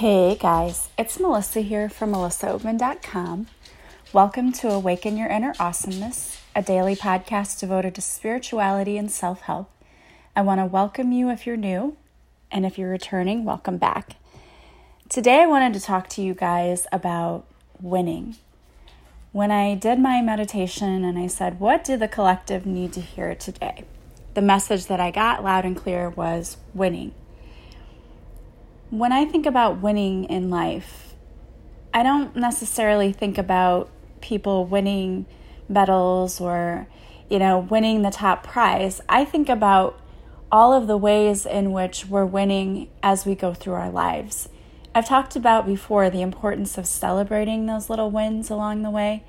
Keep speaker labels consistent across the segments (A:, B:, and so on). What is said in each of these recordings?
A: Hey guys, it's Melissa here from melissaoatman.com. Welcome to Awaken Your Inner Awesomeness, a daily podcast devoted to spirituality and self help. I want to welcome you if you're new, and if you're returning, welcome back. Today, I wanted to talk to you guys about winning. When I did my meditation and I said, What do the collective need to hear today? The message that I got loud and clear was winning when I think about winning in life, I don't necessarily think about people winning medals or, you know, winning the top prize. I think about all of the ways in which we're winning as we go through our lives. I've talked about before the importance of celebrating those little wins along the way,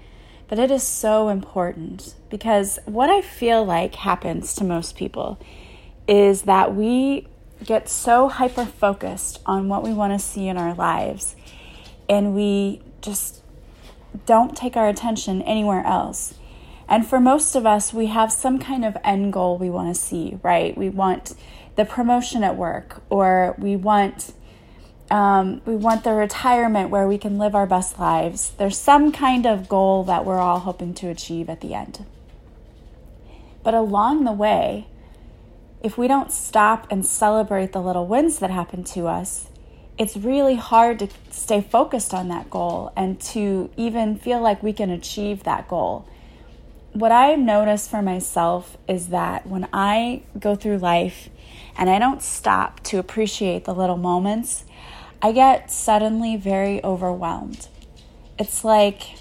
A: but it is so important because what I feel like happens to most people is that we get so hyper focused on what we want to see in our lives and we just don't take our attention anywhere else. And for most of us, we have some kind of end goal we want to see, right? We want the promotion at work, or we want um, we want the retirement where we can live our best lives. There's some kind of goal that we're all hoping to achieve at the end. But along the way, if we don't stop and celebrate the little wins that happen to us, it's really hard to stay focused on that goal and to even feel like we can achieve that goal. What I've noticed for myself is that when I go through life and I don't stop to appreciate the little moments, I get suddenly very overwhelmed. It's like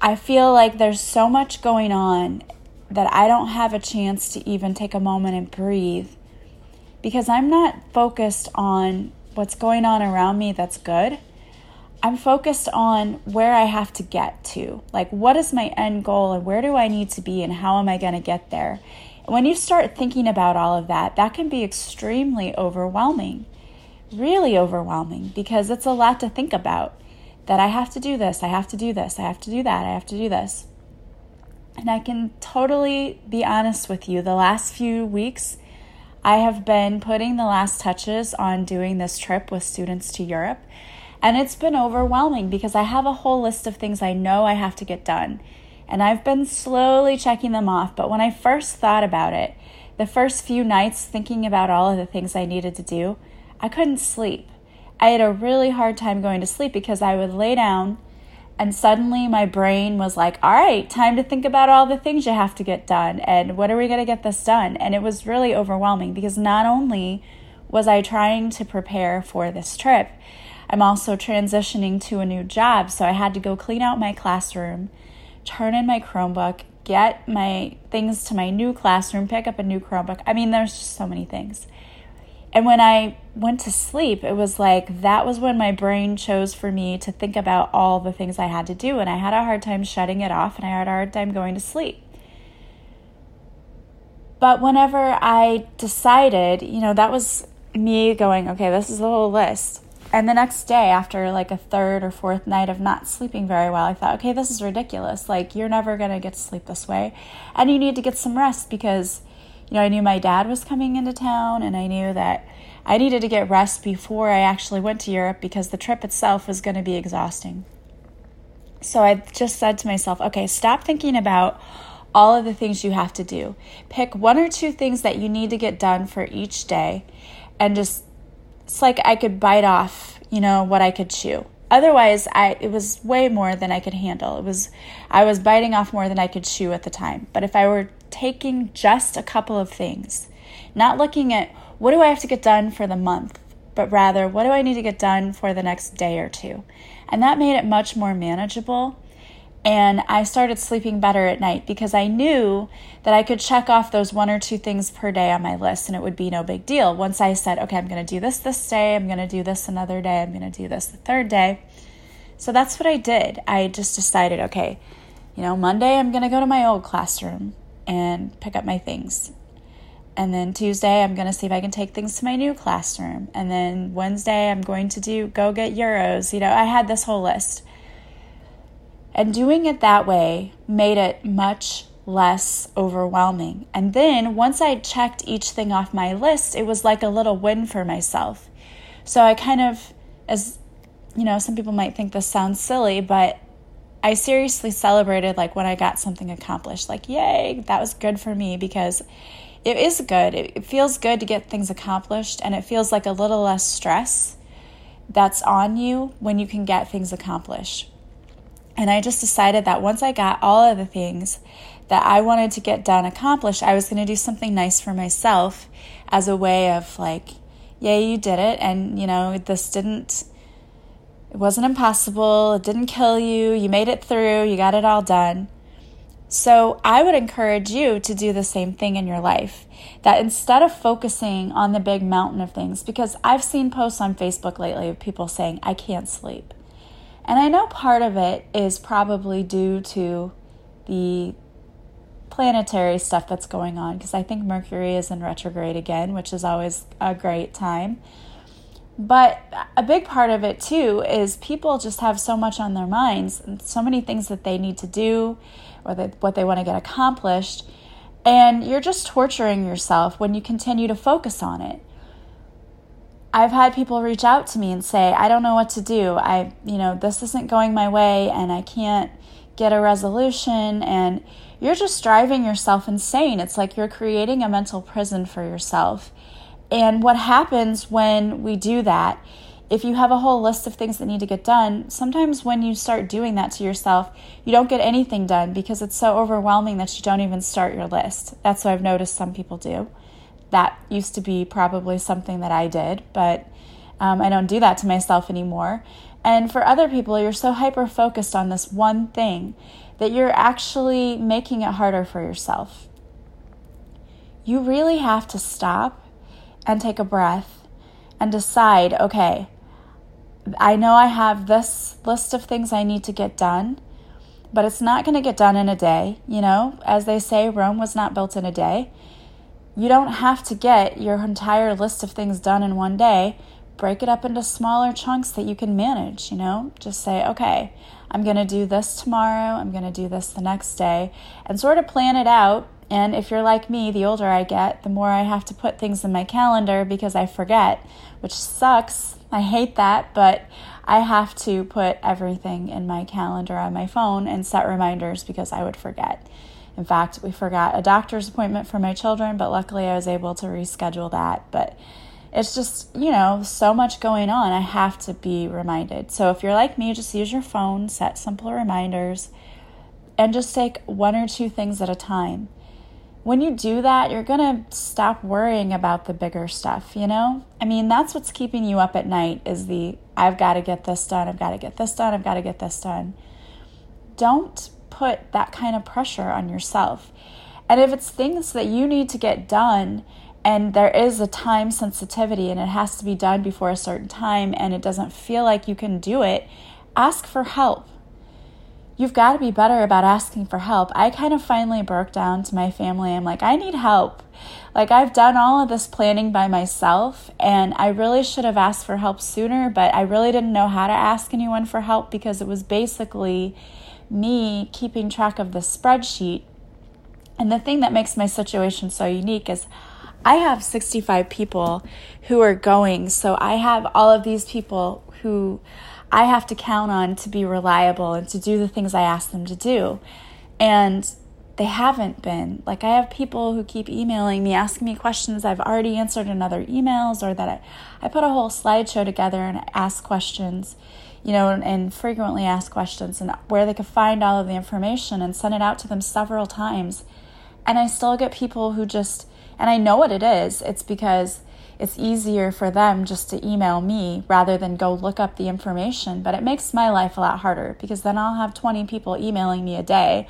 A: I feel like there's so much going on that I don't have a chance to even take a moment and breathe because I'm not focused on what's going on around me that's good. I'm focused on where I have to get to. Like, what is my end goal and where do I need to be and how am I going to get there? When you start thinking about all of that, that can be extremely overwhelming, really overwhelming, because it's a lot to think about. That I have to do this, I have to do this, I have to do that, I have to do this. And I can totally be honest with you, the last few weeks, I have been putting the last touches on doing this trip with students to Europe. And it's been overwhelming because I have a whole list of things I know I have to get done. And I've been slowly checking them off. But when I first thought about it, the first few nights thinking about all of the things I needed to do, I couldn't sleep. I had a really hard time going to sleep because I would lay down and suddenly my brain was like, all right, time to think about all the things you have to get done. And when are we going to get this done? And it was really overwhelming because not only was I trying to prepare for this trip, I'm also transitioning to a new job. So I had to go clean out my classroom, turn in my Chromebook, get my things to my new classroom, pick up a new Chromebook. I mean, there's just so many things. And when I went to sleep, it was like that was when my brain chose for me to think about all the things I had to do. And I had a hard time shutting it off and I had a hard time going to sleep. But whenever I decided, you know, that was me going, okay, this is the whole list. And the next day, after like a third or fourth night of not sleeping very well, I thought, okay, this is ridiculous. Like, you're never going to get to sleep this way. And you need to get some rest because you know, I knew my dad was coming into town and I knew that I needed to get rest before I actually went to Europe because the trip itself was going to be exhausting. So I just said to myself, okay, stop thinking about all of the things you have to do. Pick one or two things that you need to get done for each day and just it's like I could bite off, you know, what I could chew. Otherwise, I it was way more than I could handle. It was I was biting off more than I could chew at the time. But if I were taking just a couple of things, not looking at what do I have to get done for the month, but rather what do I need to get done for the next day or two. And that made it much more manageable. And I started sleeping better at night because I knew that I could check off those one or two things per day on my list and it would be no big deal. Once I said, okay, I'm going to do this this day, I'm going to do this another day, I'm going to do this the third day. So that's what I did. I just decided, okay, you know, Monday I'm going to go to my old classroom and pick up my things. And then Tuesday, I'm going to see if I can take things to my new classroom. And then Wednesday, I'm going to do go get euros. You know, I had this whole list. And doing it that way made it much less overwhelming. And then once I checked each thing off my list, it was like a little win for myself. So I kind of, as you know, some people might think this sounds silly, but I seriously celebrated like when I got something accomplished. Like, yay, that was good for me because it is good. It, feels good to get things accomplished and it feels like a little less stress that's on you when you can get things accomplished. And I just decided that once I got all of the things that I wanted to get done accomplished, I was going to do something nice for myself as a way of like, yay, you did it. And, you know, this didn't it wasn't impossible. It didn't kill you. You made it through. You got it all done. So, I would encourage you to do the same thing in your life. That instead of focusing on the big mountain of things, because I've seen posts on Facebook lately of people saying, I can't sleep. And I know part of it is probably due to the planetary stuff that's going on, because I think Mercury is in retrograde again, which is always a great time. But a big part of it too is people just have so much on their minds so many things that they need to do or that what they want to get accomplished. And you're just torturing yourself when you continue to focus on it. I've had people reach out to me and say, I don't know what to do. I, you know, this isn't going my way and I can't get a resolution. And you're just driving yourself insane. It's like you're creating a mental prison for yourself and what happens when we do that, if you have a whole list of things that need to get done, sometimes when you start doing that to yourself, you don't get anything done because it's so overwhelming that you don't even start your list. That's what I've noticed some people do. That used to be probably something that I did, but um, I don't do that to myself anymore. And for other people, you're so hyper focused on this one thing that you're actually making it harder for yourself. You really have to stop and take a breath and decide okay, I know I have this list of things I need to get done, but it's not going to get done in a day. You know, as they say, Rome was not built in a day. You don't have to get your entire list of things done in one day. Break it up into smaller chunks that you can manage, you know? Just say, okay, I'm going to do this tomorrow, I'm going to do this the next day, and sort of plan it out and if you're like me, the older I get, the more I have to put things in my calendar because I forget, which sucks. I hate that, but I have to put everything in my calendar on my phone and set reminders because I would forget. In fact, we forgot a doctor's appointment for my children, but luckily I was able to reschedule that. But it's just, you know, so much going on. I have to be reminded. So if you're like me, just use your phone, set simple reminders, and just take one or two things at a time when you do that, you're going to stop worrying about the bigger stuff, you know? I mean, that's what's keeping you up at night is the I've got to get this done, I've got to get this done, I've got to get this done. Don't put that kind of pressure on yourself. And if it's things that you need to get done and there is a time sensitivity and it has to be done before a certain time and it doesn't feel like you can do it, ask for help you've got to be better about asking for help. I kind of finally broke down to my family. I'm like, I need help. Like, I've done all of this planning by myself, and I really should have asked for help sooner, but I really didn't know how to ask anyone for help because it was basically me keeping track of the spreadsheet. And the thing that makes my situation so unique is I have 65 people who are going. So I have all of these people who I have to count on to be reliable and to do the things I ask them to do. And they haven't been. Like, I have people who keep emailing me, asking me questions I've already answered in other emails, or that I, I put a whole slideshow together and ask questions, you know, and, and frequently ask questions and where they could find all of the information and send it out to them several times. And I still get people who just, and I know what it is. It's because it's easier for them just to email me rather than go look up the information. But it makes my life a lot harder because then I'll have 20 people emailing me a day.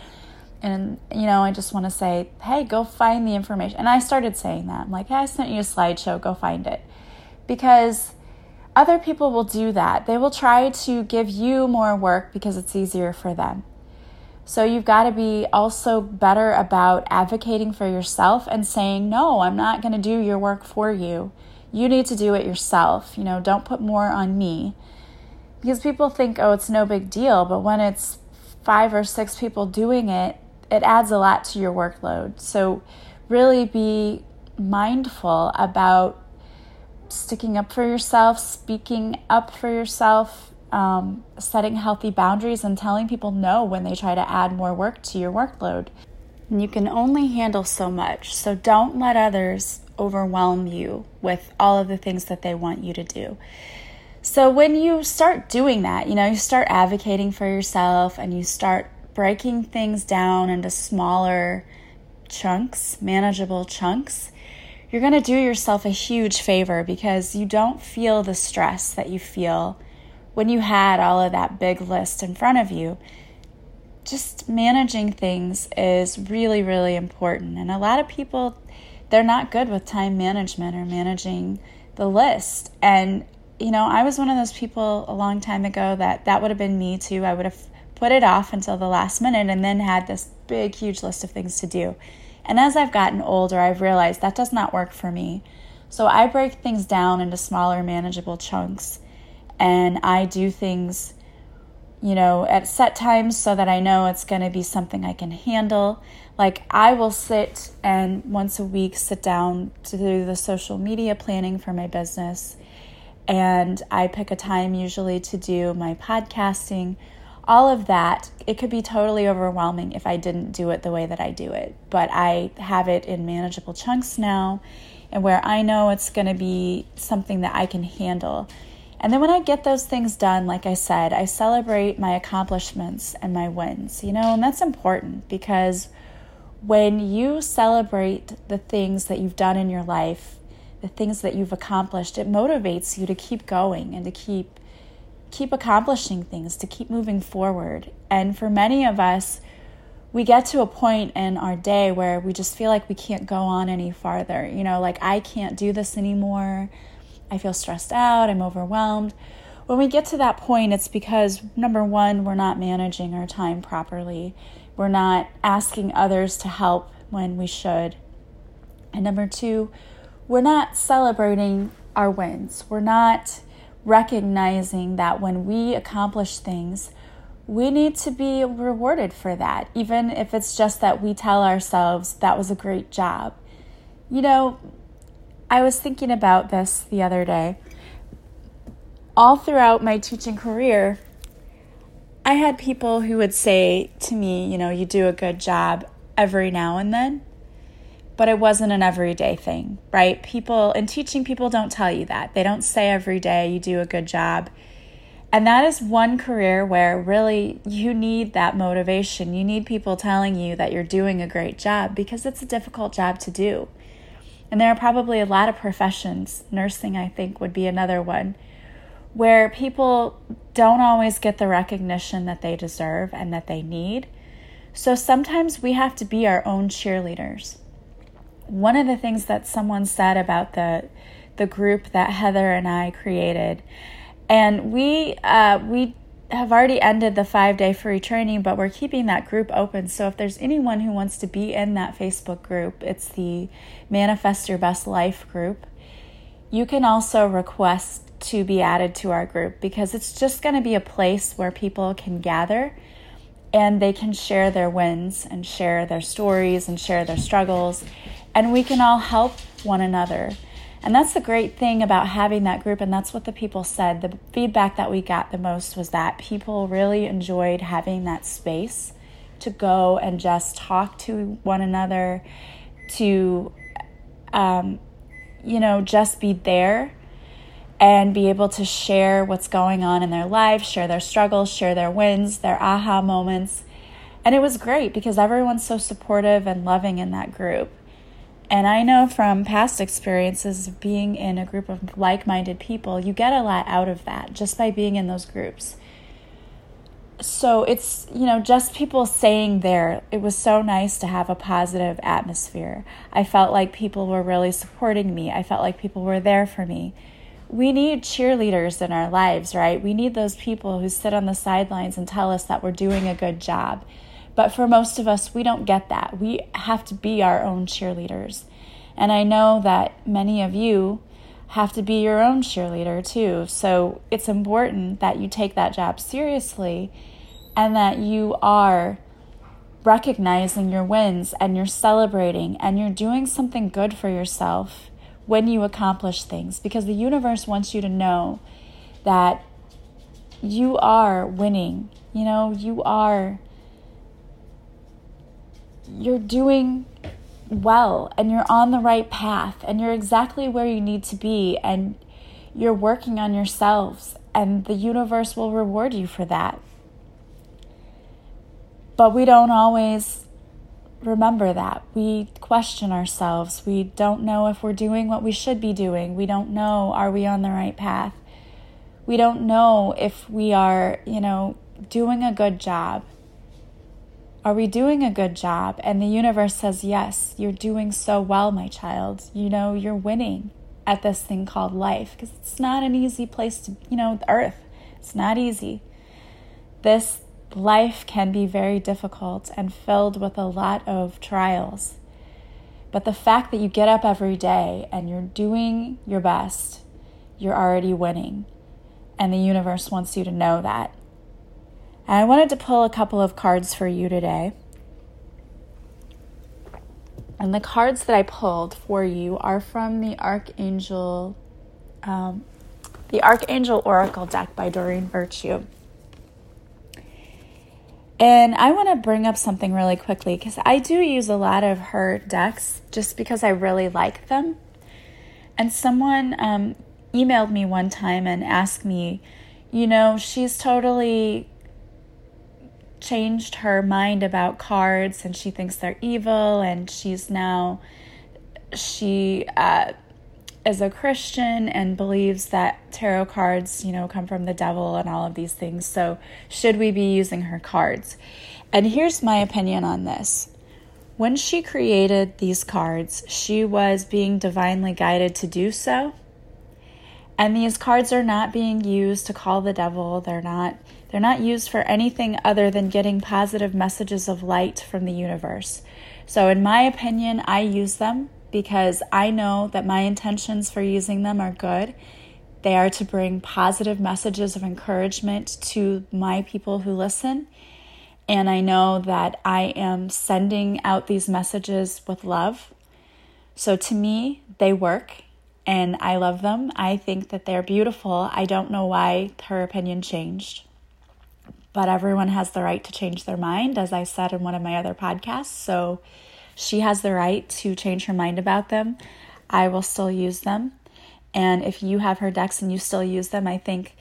A: And, you know, I just want to say, hey, go find the information. And I started saying that. I'm like, hey, I sent you a slideshow, go find it. Because other people will do that. They will try to give you more work because it's easier for them. So you've got to be also better about advocating for yourself and saying, no, I'm not going to do your work for you. You need to do it yourself. You know, don't put more on me. Because people think, oh, it's no big deal. But when it's five or six people doing it, it adds a lot to your workload. So really be mindful about sticking up for yourself, speaking up for yourself, um, setting healthy boundaries, and telling people no when they try to add more work to your workload. And you can only handle so much, so don't let others overwhelm you with all of the things that they want you to do. So when you start doing that, you know, you start advocating for yourself and you start breaking things down into smaller chunks, manageable chunks, you're going to do yourself a huge favor because you don't feel the stress that you feel when you had all of that big list in front of you. Just managing things is really, really important. And a lot of people, they're not good with time management or managing the list. And, you know, I was one of those people a long time ago that that would have been me too. I would have put it off until the last minute and then had this big, huge list of things to do. And as I've gotten older, I've realized that does not work for me. So I break things down into smaller, manageable chunks. And I do things, you know, at set times so that I know it's going to be something I can handle. Like I will sit and once a week sit down to do the social media planning for my business. And I pick a time usually to do my podcasting all of that, it could be totally overwhelming if I didn't do it the way that I do it. But I have it in manageable chunks now and where I know it's going to be something that I can handle. And then when I get those things done, like I said, I celebrate my accomplishments and my wins, you know, and that's important because when you celebrate the things that you've done in your life, the things that you've accomplished, it motivates you to keep going and to keep keep accomplishing things, to keep moving forward. And for many of us, we get to a point in our day where we just feel like we can't go on any farther. You know, like I can't do this anymore. I feel stressed out. I'm overwhelmed. When we get to that point, it's because number one, we're not managing our time properly. We're not asking others to help when we should. And number two, we're not celebrating our wins. We're not recognizing that when we accomplish things, we need to be rewarded for that, even if it's just that we tell ourselves that was a great job. You know, I was thinking about this the other day. All throughout my teaching career, I had people who would say to me, you know, you do a good job every now and then but it wasn't an everyday thing, right? People in teaching people don't tell you that. They don't say every day you do a good job. And that is one career where really you need that motivation. You need people telling you that you're doing a great job because it's a difficult job to do. And there are probably a lot of professions, nursing, I think, would be another one, where people don't always get the recognition that they deserve and that they need. So sometimes we have to be our own cheerleaders one of the things that someone said about the the group that Heather and I created, and we uh, we have already ended the five day free training, but we're keeping that group open. So if there's anyone who wants to be in that Facebook group, it's the Manifest Your Best Life group. You can also request to be added to our group because it's just going to be a place where people can gather and they can share their wins and share their stories and share their struggles and we can all help one another. And that's the great thing about having that group, and that's what the people said. The feedback that we got the most was that people really enjoyed having that space to go and just talk to one another, to, um, you know, just be there and be able to share what's going on in their lives, share their struggles, share their wins, their aha moments. And it was great because everyone's so supportive and loving in that group. And I know from past experiences of being in a group of like minded people, you get a lot out of that just by being in those groups. So it's, you know, just people saying there, it was so nice to have a positive atmosphere. I felt like people were really supporting me, I felt like people were there for me. We need cheerleaders in our lives, right? We need those people who sit on the sidelines and tell us that we're doing a good job but for most of us, we don't get that. We have to be our own cheerleaders. And I know that many of you have to be your own cheerleader too. So it's important that you take that job seriously and that you are recognizing your wins and you're celebrating and you're doing something good for yourself when you accomplish things because the universe wants you to know that you are winning. You know, you are you're doing well and you're on the right path and you're exactly where you need to be and you're working on yourselves and the universe will reward you for that. But we don't always remember that. We question ourselves. We don't know if we're doing what we should be doing. We don't know are we on the right path. We don't know if we are, you know, doing a good job. Are we doing a good job? And the universe says, Yes, you're doing so well, my child. You know, you're winning at this thing called life because it's not an easy place to, you know, earth. It's not easy. This life can be very difficult and filled with a lot of trials. But the fact that you get up every day and you're doing your best, you're already winning. And the universe wants you to know that. And I wanted to pull a couple of cards for you today. And the cards that I pulled for you are from the Archangel, um, the Archangel Oracle deck by Doreen Virtue. And I want to bring up something really quickly because I do use a lot of her decks just because I really like them. And someone um, emailed me one time and asked me, you know, she's totally changed her mind about cards and she thinks they're evil and she's now she uh, is a Christian and believes that tarot cards, you know, come from the devil and all of these things. So, should we be using her cards? And here's my opinion on this. When she created these cards, she was being divinely guided to do so. And these cards are not being used to call the devil. They're not they're not used for anything other than getting positive messages of light from the universe. So in my opinion, I use them because I know that my intentions for using them are good. They are to bring positive messages of encouragement to my people who listen. And I know that I am sending out these messages with love. So to me, they work and I love them. I think that they're beautiful. I don't know why her opinion changed, but everyone has the right to change their mind, as I said in one of my other podcasts. So she has the right to change her mind about them. I will still use them. And if you have her decks and you still use them, I think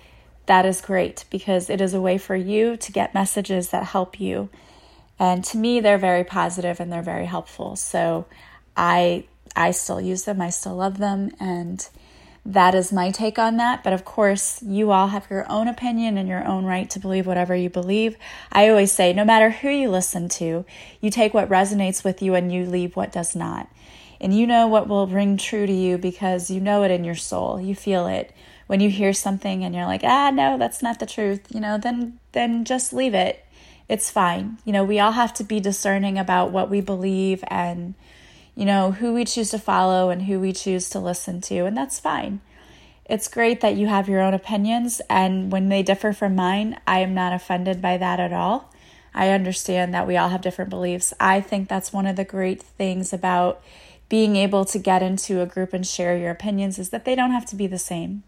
A: that is great because it is a way for you to get messages that help you. And to me, they're very positive and they're very helpful. So I I still use them, I still love them, and that is my take on that. But of course, you all have your own opinion and your own right to believe whatever you believe. I always say, no matter who you listen to, you take what resonates with you and you leave what does not. And you know what will ring true to you because you know it in your soul. You feel it. When you hear something and you're like, ah, no, that's not the truth, you know, then then just leave it. It's fine. You know, we all have to be discerning about what we believe and you know, who we choose to follow and who we choose to listen to, and that's fine. It's great that you have your own opinions, and when they differ from mine, I am not offended by that at all. I understand that we all have different beliefs. I think that's one of the great things about being able to get into a group and share your opinions is that they don't have to be the same.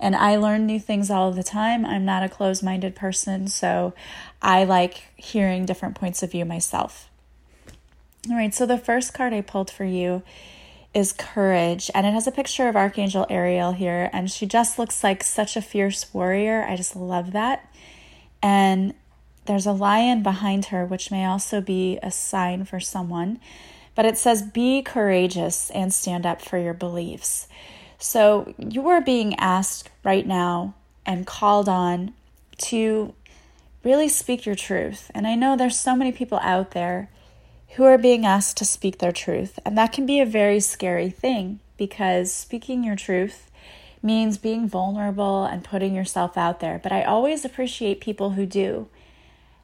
A: And I learn new things all the time. I'm not a closed minded person, so I like hearing different points of view myself. All right, so the first card I pulled for you is Courage, and it has a picture of Archangel Ariel here, and she just looks like such a fierce warrior. I just love that. And there's a lion behind her, which may also be a sign for someone. But it says, Be courageous and stand up for your beliefs. So you are being asked right now and called on to really speak your truth. And I know there's so many people out there who are being asked to speak their truth. And that can be a very scary thing because speaking your truth means being vulnerable and putting yourself out there. But I always appreciate people who do.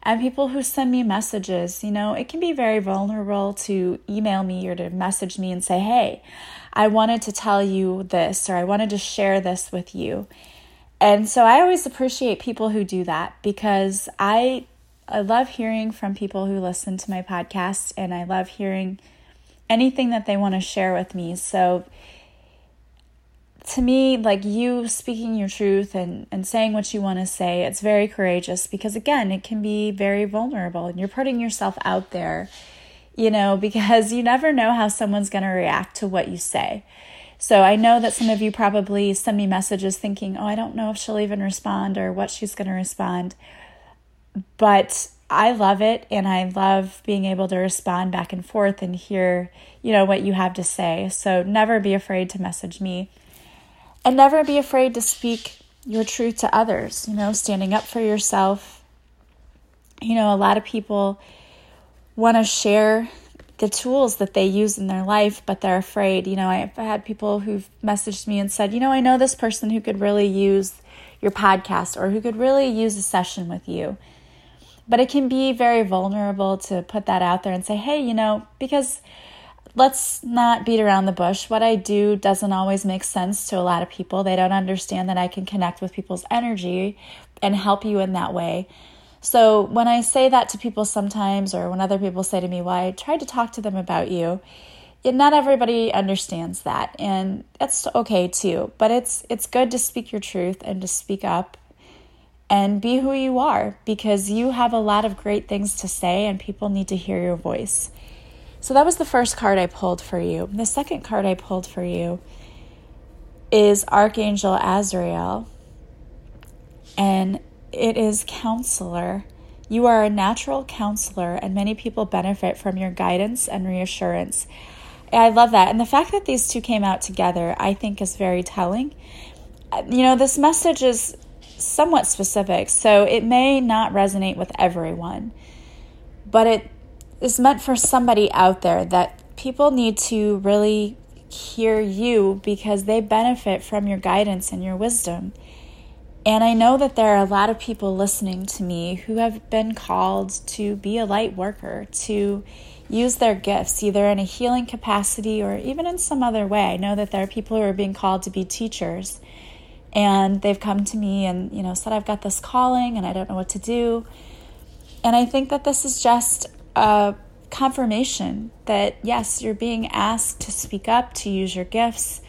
A: And people who send me messages, you know, it can be very vulnerable to email me or to message me and say, hey, I wanted to tell you this or I wanted to share this with you. And so I always appreciate people who do that because I I love hearing from people who listen to my podcast and I love hearing anything that they want to share with me. So to me, like you speaking your truth and, and saying what you want to say, it's very courageous because, again, it can be very vulnerable and you're putting yourself out there, you know, because you never know how someone's going to react to what you say. So I know that some of you probably send me messages thinking, oh, I don't know if she'll even respond or what she's going to respond. But I love it and I love being able to respond back and forth and hear, you know, what you have to say. So never be afraid to message me. And never be afraid to speak your truth to others, you know, standing up for yourself. You know, a lot of people want to share the tools that they use in their life, but they're afraid. You know, I've had people who've messaged me and said, you know, I know this person who could really use your podcast or who could really use a session with you. But it can be very vulnerable to put that out there and say, hey, you know, because let's not beat around the bush. What I do doesn't always make sense to a lot of people. They don't understand that I can connect with people's energy and help you in that way. So when I say that to people sometimes, or when other people say to me, Well, I tried to talk to them about you, not everybody understands that. And that's okay too. But it's it's good to speak your truth and to speak up and be who you are because you have a lot of great things to say and people need to hear your voice. So that was the first card I pulled for you. The second card I pulled for you is Archangel Azrael. And it is counselor. You are a natural counselor, and many people benefit from your guidance and reassurance. I love that. And the fact that these two came out together, I think, is very telling. You know, this message is somewhat specific, so it may not resonate with everyone, but it is meant for somebody out there that people need to really hear you because they benefit from your guidance and your wisdom. And I know that there are a lot of people listening to me who have been called to be a light worker, to use their gifts either in a healing capacity or even in some other way. I know that there are people who are being called to be teachers and they've come to me and you know said I've got this calling and I don't know what to do. And I think that this is just a confirmation that yes, you're being asked to speak up, to use your gifts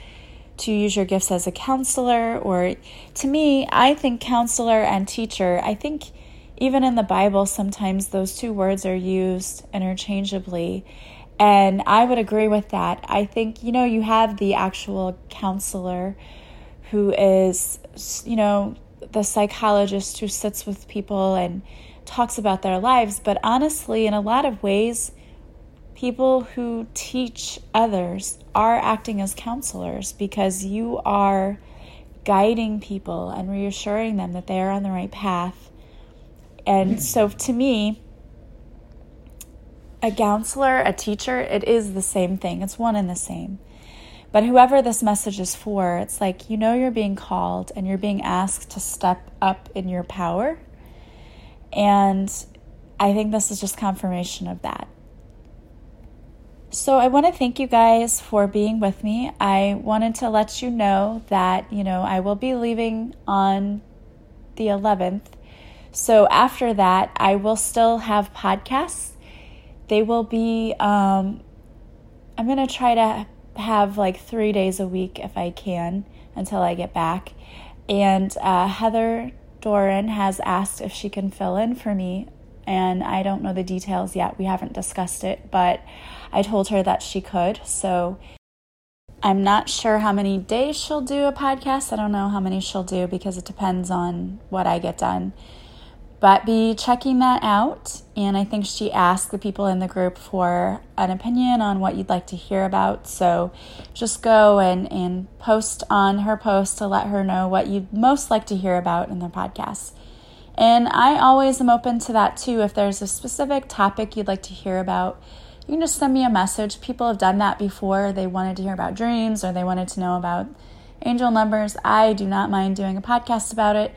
A: to use your gifts as a counselor, or to me, I think counselor and teacher, I think even in the Bible, sometimes those two words are used interchangeably. And I would agree with that. I think, you know, you have the actual counselor who is, you know, the psychologist who sits with people and talks about their lives. But honestly, in a lot of ways, people who teach others are acting as counselors because you are guiding people and reassuring them that they are on the right path. And hmm. so to me, a counselor, a teacher, it is the same thing. It's one and the same. But whoever this message is for, it's like you know you're being called and you're being asked to step up in your power. And I think this is just confirmation of that. So I want to thank you guys for being with me. I wanted to let you know that, you know, I will be leaving on the 11th. So after that, I will still have podcasts. They will be, um, I'm going to try to have like three days a week if I can until I get back. And uh, Heather Doran has asked if she can fill in for me and I don't know the details yet. We haven't discussed it, but I told her that she could. So I'm not sure how many days she'll do a podcast. I don't know how many she'll do because it depends on what I get done. But be checking that out. And I think she asked the people in the group for an opinion on what you'd like to hear about. So just go and, and post on her post to let her know what you'd most like to hear about in the podcast. And I always am open to that too. If there's a specific topic you'd like to hear about, you can just send me a message. People have done that before. They wanted to hear about dreams or they wanted to know about angel numbers. I do not mind doing a podcast about it.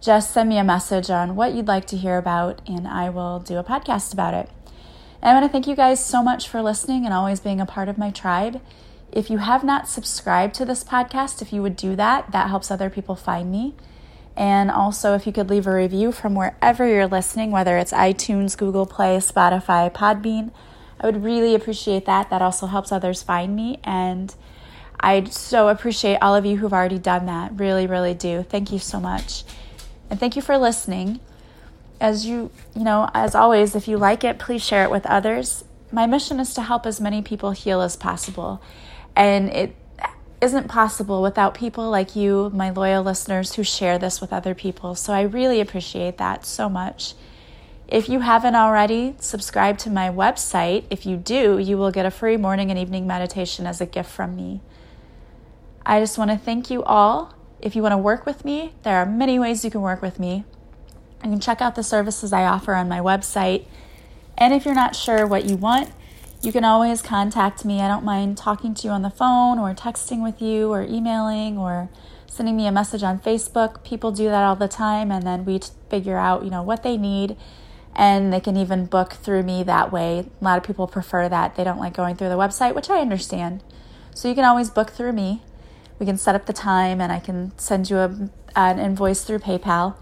A: Just send me a message on what you'd like to hear about, and I will do a podcast about it. And I want to thank you guys so much for listening and always being a part of my tribe. If you have not subscribed to this podcast, if you would do that, that helps other people find me. And also, if you could leave a review from wherever you're listening, whether it's iTunes, Google Play, Spotify, Podbean, I would really appreciate that. That also helps others find me. And I so appreciate all of you who've already done that. Really, really do. Thank you so much. And thank you for listening. As you, you know, as always, if you like it, please share it with others. My mission is to help as many people heal as possible. And it isn't possible without people like you, my loyal listeners, who share this with other people. So I really appreciate that so much. If you haven't already, subscribe to my website. If you do, you will get a free morning and evening meditation as a gift from me. I just want to thank you all. If you want to work with me, there are many ways you can work with me. You can check out the services I offer on my website. And if you're not sure what you want, you can always contact me. I don't mind talking to you on the phone or texting with you or emailing or sending me a message on Facebook. People do that all the time and then we figure out, you know, what they need and they can even book through me that way. A lot of people prefer that. They don't like going through the website, which I understand. So you can always book through me we can set up the time and I can send you a, an invoice through PayPal.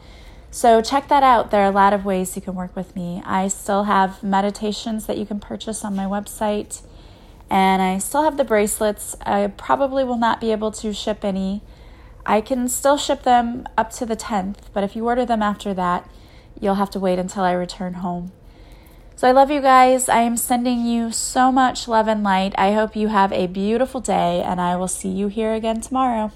A: So check that out. There are a lot of ways you can work with me. I still have meditations that you can purchase on my website, and I still have the bracelets. I probably will not be able to ship any. I can still ship them up to the 10th, but if you order them after that, you'll have to wait until I return home. So I love you guys. I am sending you so much love and light. I hope you have a beautiful day, and I will see you here again tomorrow.